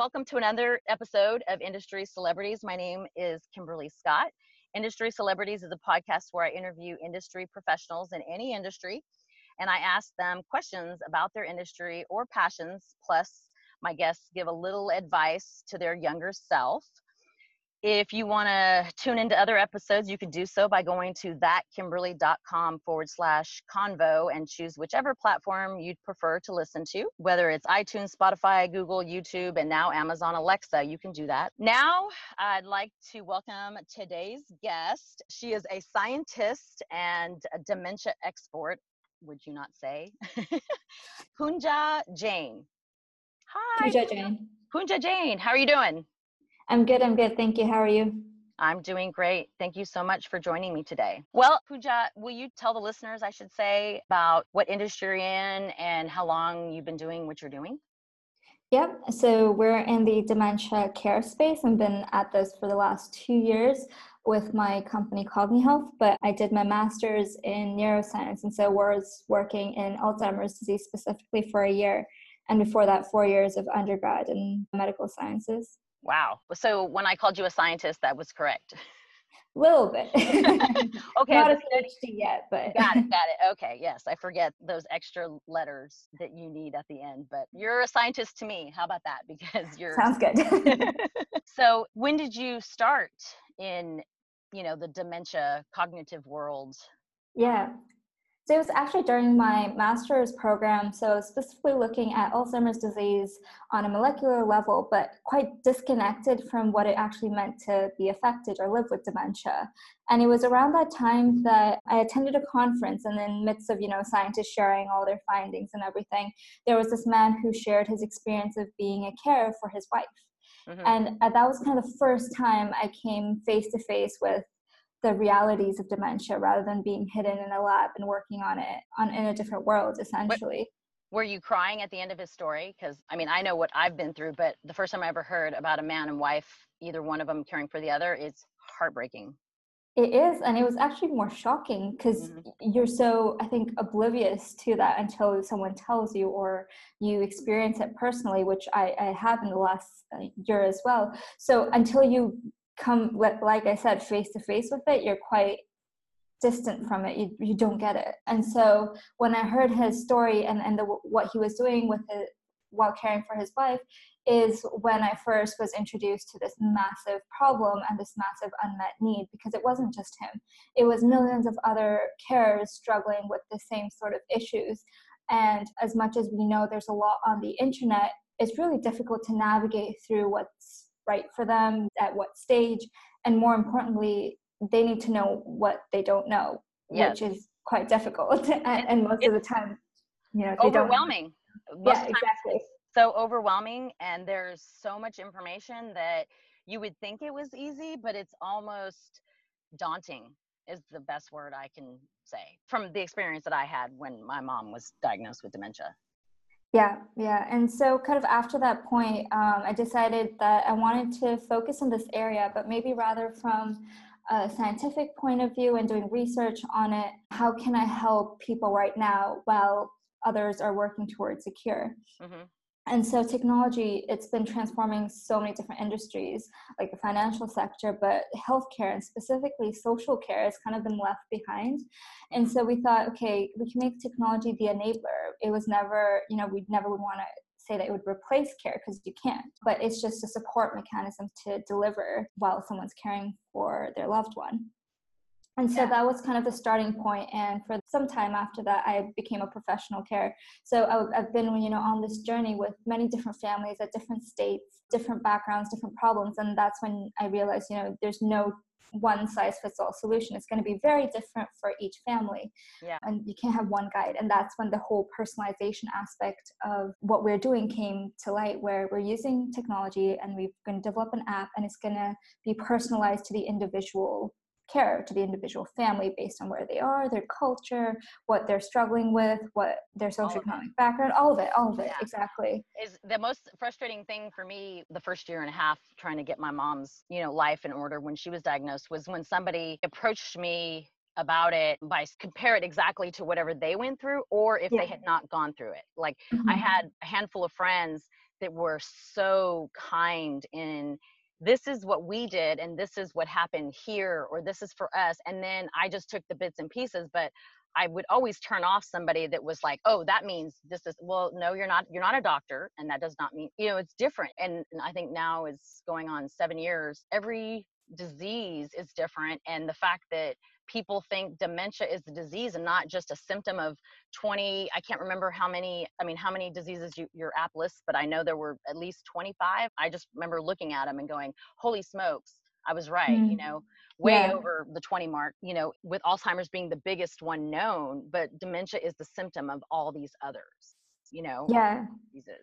welcome to another episode of Industry Celebrities. My name is Kimberly Scott. Industry Celebrities is a podcast where I interview industry professionals in any industry and I ask them questions about their industry or passions. Plus, my guests give a little advice to their younger self. If you want to tune into other episodes, you can do so by going to thatkimberly.com forward slash convo and choose whichever platform you'd prefer to listen to, whether it's iTunes, Spotify, Google, YouTube, and now Amazon Alexa. You can do that. Now, I'd like to welcome today's guest. She is a scientist and a dementia expert, would you not say? Punja Jane. Hi. Pooja Jain. Pooja Jain, how are you doing? I'm good. I'm good. Thank you. How are you? I'm doing great. Thank you so much for joining me today. Well, Pooja, will you tell the listeners, I should say, about what industry you're in and how long you've been doing what you're doing? Yep. So we're in the dementia care space and been at this for the last two years with my company CogniHealth, but I did my master's in neuroscience and so was working in Alzheimer's disease specifically for a year. And before that, four years of undergrad in medical sciences. Wow. So when I called you a scientist, that was correct. A little bit. okay. Not a PhD yet, but got it. Got it. Okay. Yes, I forget those extra letters that you need at the end. But you're a scientist to me. How about that? Because you're sounds good. so when did you start in, you know, the dementia cognitive world? Yeah. So it was actually during my master's program, so specifically looking at Alzheimer's disease on a molecular level, but quite disconnected from what it actually meant to be affected or live with dementia. And it was around that time that I attended a conference, and in the midst of you know scientists sharing all their findings and everything, there was this man who shared his experience of being a carer for his wife. Mm-hmm. And uh, that was kind of the first time I came face to face with the realities of dementia rather than being hidden in a lab and working on it on in a different world essentially. What, were you crying at the end of his story? Because i mean i know what i've been through but the first time i ever heard about a man and wife either one of them caring for the other is heartbreaking. It is and it was actually more shocking because mm-hmm. you're so i think oblivious to that until someone tells you or you experience it personally which i, I have in the last uh, year as well. So until you come like i said face to face with it you're quite distant from it. You, you don't get it. And so when i heard his story and, and the, what he was doing with it while caring for his wife is when i first was introduced to this massive problem and this massive unmet need because it wasn't just him. It was millions of other carers struggling with the same sort of issues. And as much as we know there's a lot on the internet it's really difficult to navigate through what's right for them at what stage and more importantly they need to know what they don't know yes. which is quite difficult and, and most of the time you know overwhelming. Yeah exactly. so overwhelming and there's so much information that you would think it was easy but it's almost daunting is the best word i can say from the experience that i had when my mom was diagnosed with dementia yeah, yeah. And so, kind of after that point, um, I decided that I wanted to focus on this area, but maybe rather from a scientific point of view and doing research on it. How can I help people right now while others are working towards a cure? Mm-hmm and so technology it's been transforming so many different industries like the financial sector but healthcare and specifically social care has kind of been left behind. And so we thought okay we can make technology the enabler. It was never you know we never would want to say that it would replace care because you can't. But it's just a support mechanism to deliver while someone's caring for their loved one and so yeah. that was kind of the starting point and for some time after that i became a professional care so i've been you know on this journey with many different families at different states different backgrounds different problems and that's when i realized you know there's no one size fits all solution it's going to be very different for each family yeah. and you can't have one guide and that's when the whole personalization aspect of what we're doing came to light where we're using technology and we're going to develop an app and it's going to be personalized to the individual care to the individual family based on where they are, their culture, what they're struggling with, what their socioeconomic background, all of it, all of it, yeah. exactly. Is the most frustrating thing for me the first year and a half trying to get my mom's, you know, life in order when she was diagnosed was when somebody approached me about it by compare it exactly to whatever they went through or if yeah. they had not gone through it. Like mm-hmm. I had a handful of friends that were so kind in this is what we did and this is what happened here or this is for us and then i just took the bits and pieces but i would always turn off somebody that was like oh that means this is well no you're not you're not a doctor and that does not mean you know it's different and, and i think now is going on seven years every disease is different and the fact that people think dementia is the disease and not just a symptom of 20 i can't remember how many i mean how many diseases you, your app lists but i know there were at least 25 i just remember looking at them and going holy smokes i was right mm. you know way yeah. over the 20 mark you know with alzheimer's being the biggest one known but dementia is the symptom of all these others you know yeah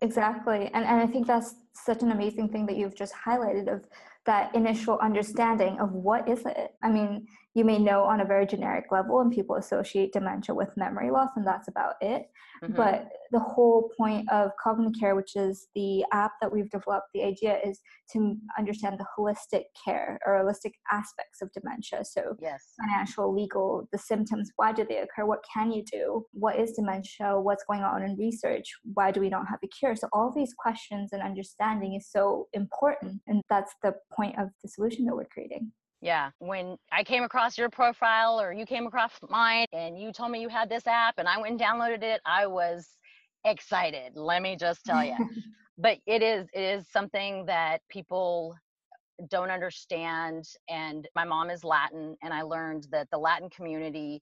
exactly and and i think that's such an amazing thing that you've just highlighted of that initial understanding of what is it? I mean you may know on a very generic level and people associate dementia with memory loss and that's about it. Mm-hmm. but the whole point of cognicare which is the app that we've developed the idea is to understand the holistic care or holistic aspects of dementia. So yes. financial legal the symptoms why do they occur? What can you do? What is dementia? What's going on in research? Why do we not have a cure? So all these questions and understanding is so important and that's the point of the solution that we're creating yeah. When I came across your profile or you came across mine and you told me you had this app and I went and downloaded it, I was excited. Let me just tell you. but it is it is something that people don't understand and my mom is Latin and I learned that the Latin community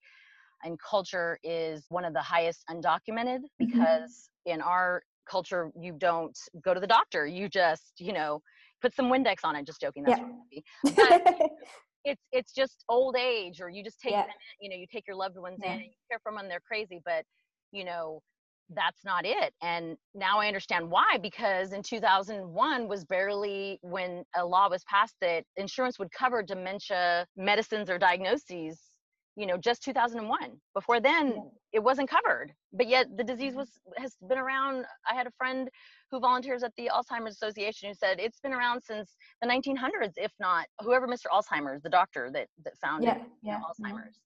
and culture is one of the highest undocumented mm-hmm. because mm-hmm. in our culture you don't go to the doctor. You just, you know, put some Windex on it. Just joking. That's yeah. it's it's just old age, or you just take yeah. them, you know, you take your loved ones yeah. in and you care for them. They're crazy, but you know, that's not it. And now I understand why, because in 2001 was barely when a law was passed that insurance would cover dementia medicines or diagnoses you know just 2001 before then yeah. it wasn't covered but yet the disease mm-hmm. was has been around i had a friend who volunteers at the alzheimer's association who said it's been around since the 1900s if not whoever mr alzheimer's the doctor that that found yeah, yeah. alzheimer's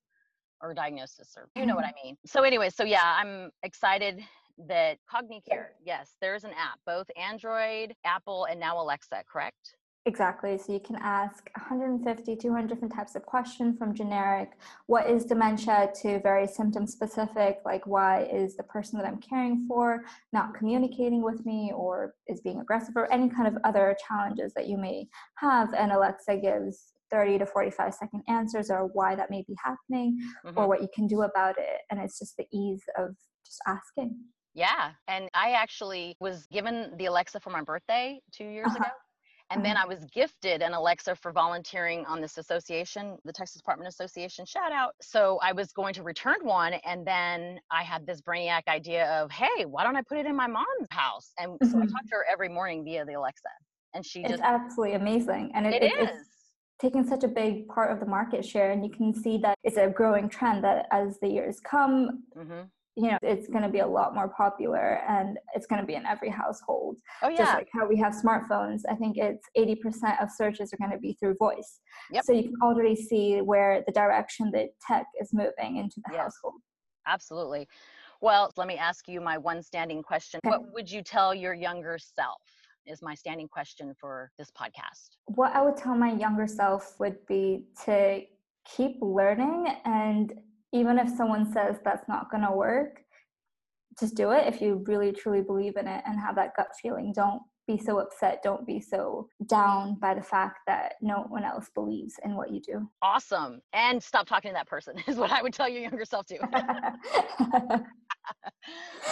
or diagnosis or you know what mm-hmm. i mean. So anyway so yeah i'm excited that cognicare yes there's an app both android apple and now alexa correct Exactly. So you can ask 150, 200 different types of questions from generic, what is dementia, to very symptom specific, like why is the person that I'm caring for not communicating with me or is being aggressive or any kind of other challenges that you may have. And Alexa gives 30 to 45 second answers or why that may be happening mm-hmm. or what you can do about it. And it's just the ease of just asking. Yeah. And I actually was given the Alexa for my birthday two years uh-huh. ago. And then mm-hmm. I was gifted an Alexa for volunteering on this association, the Texas Department Association shout out. So I was going to return one. And then I had this brainiac idea of, hey, why don't I put it in my mom's house? And so mm-hmm. I talked to her every morning via the Alexa. And she it's just. absolutely amazing. And it, it, it is. taking such a big part of the market share. And you can see that it's a growing trend that as the years come, mm-hmm you know it's going to be a lot more popular and it's going to be in every household. Oh yeah. just like how we have smartphones i think it's 80% of searches are going to be through voice. Yep. so you can already see where the direction that tech is moving into the yes. household. Absolutely. Well let me ask you my one standing question. Okay. what would you tell your younger self is my standing question for this podcast. What i would tell my younger self would be to keep learning and even if someone says that's not going to work just do it if you really truly believe in it and have that gut feeling. Don't be so upset. Don't be so down by the fact that no one else believes in what you do. Awesome. And stop talking to that person is what i would tell your younger self too.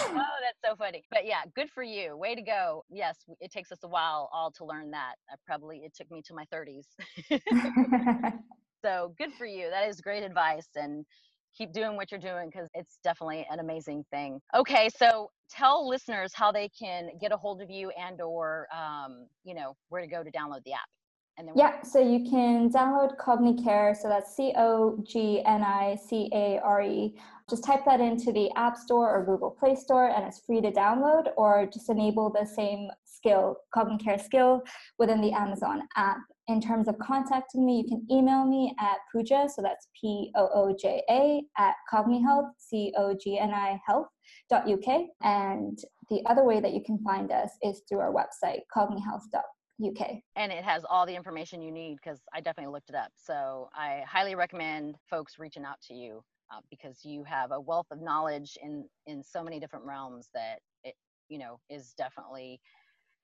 Oh that's so funny. But yeah good for you. Way to go. Yes it takes us a while all to learn that. I probably it took me to my 30s so good for you. That is great advice and keep doing what you're doing because it's definitely an amazing thing. Okay so tell listeners how they can get a hold of you and or um, you know where to go to download the app and then yeah so you can download cognicare so that's c-o-g-n-i-c-a-r-e just type that into the app store or google play store and it's free to download or just enable the same skill cognicare skill within the amazon app in terms of contacting me, you can email me at Pooja, so that's P O O J A, at CogniHealth, C O G N I Health cognihealth.uk. And the other way that you can find us is through our website, cognihealth.uk. And it has all the information you need because I definitely looked it up. So I highly recommend folks reaching out to you uh, because you have a wealth of knowledge in in so many different realms that it you know is definitely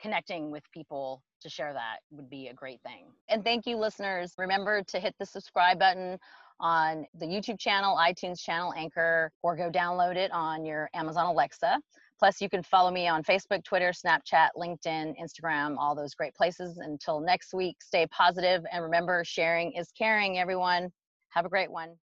connecting with people to share that would be a great thing. And thank you, listeners. Remember to hit the subscribe button on the YouTube channel, iTunes channel, Anchor, or go download it on your Amazon Alexa. Plus, you can follow me on Facebook, Twitter, Snapchat, LinkedIn, Instagram, all those great places. Until next week, stay positive and remember sharing is caring, everyone. Have a great one.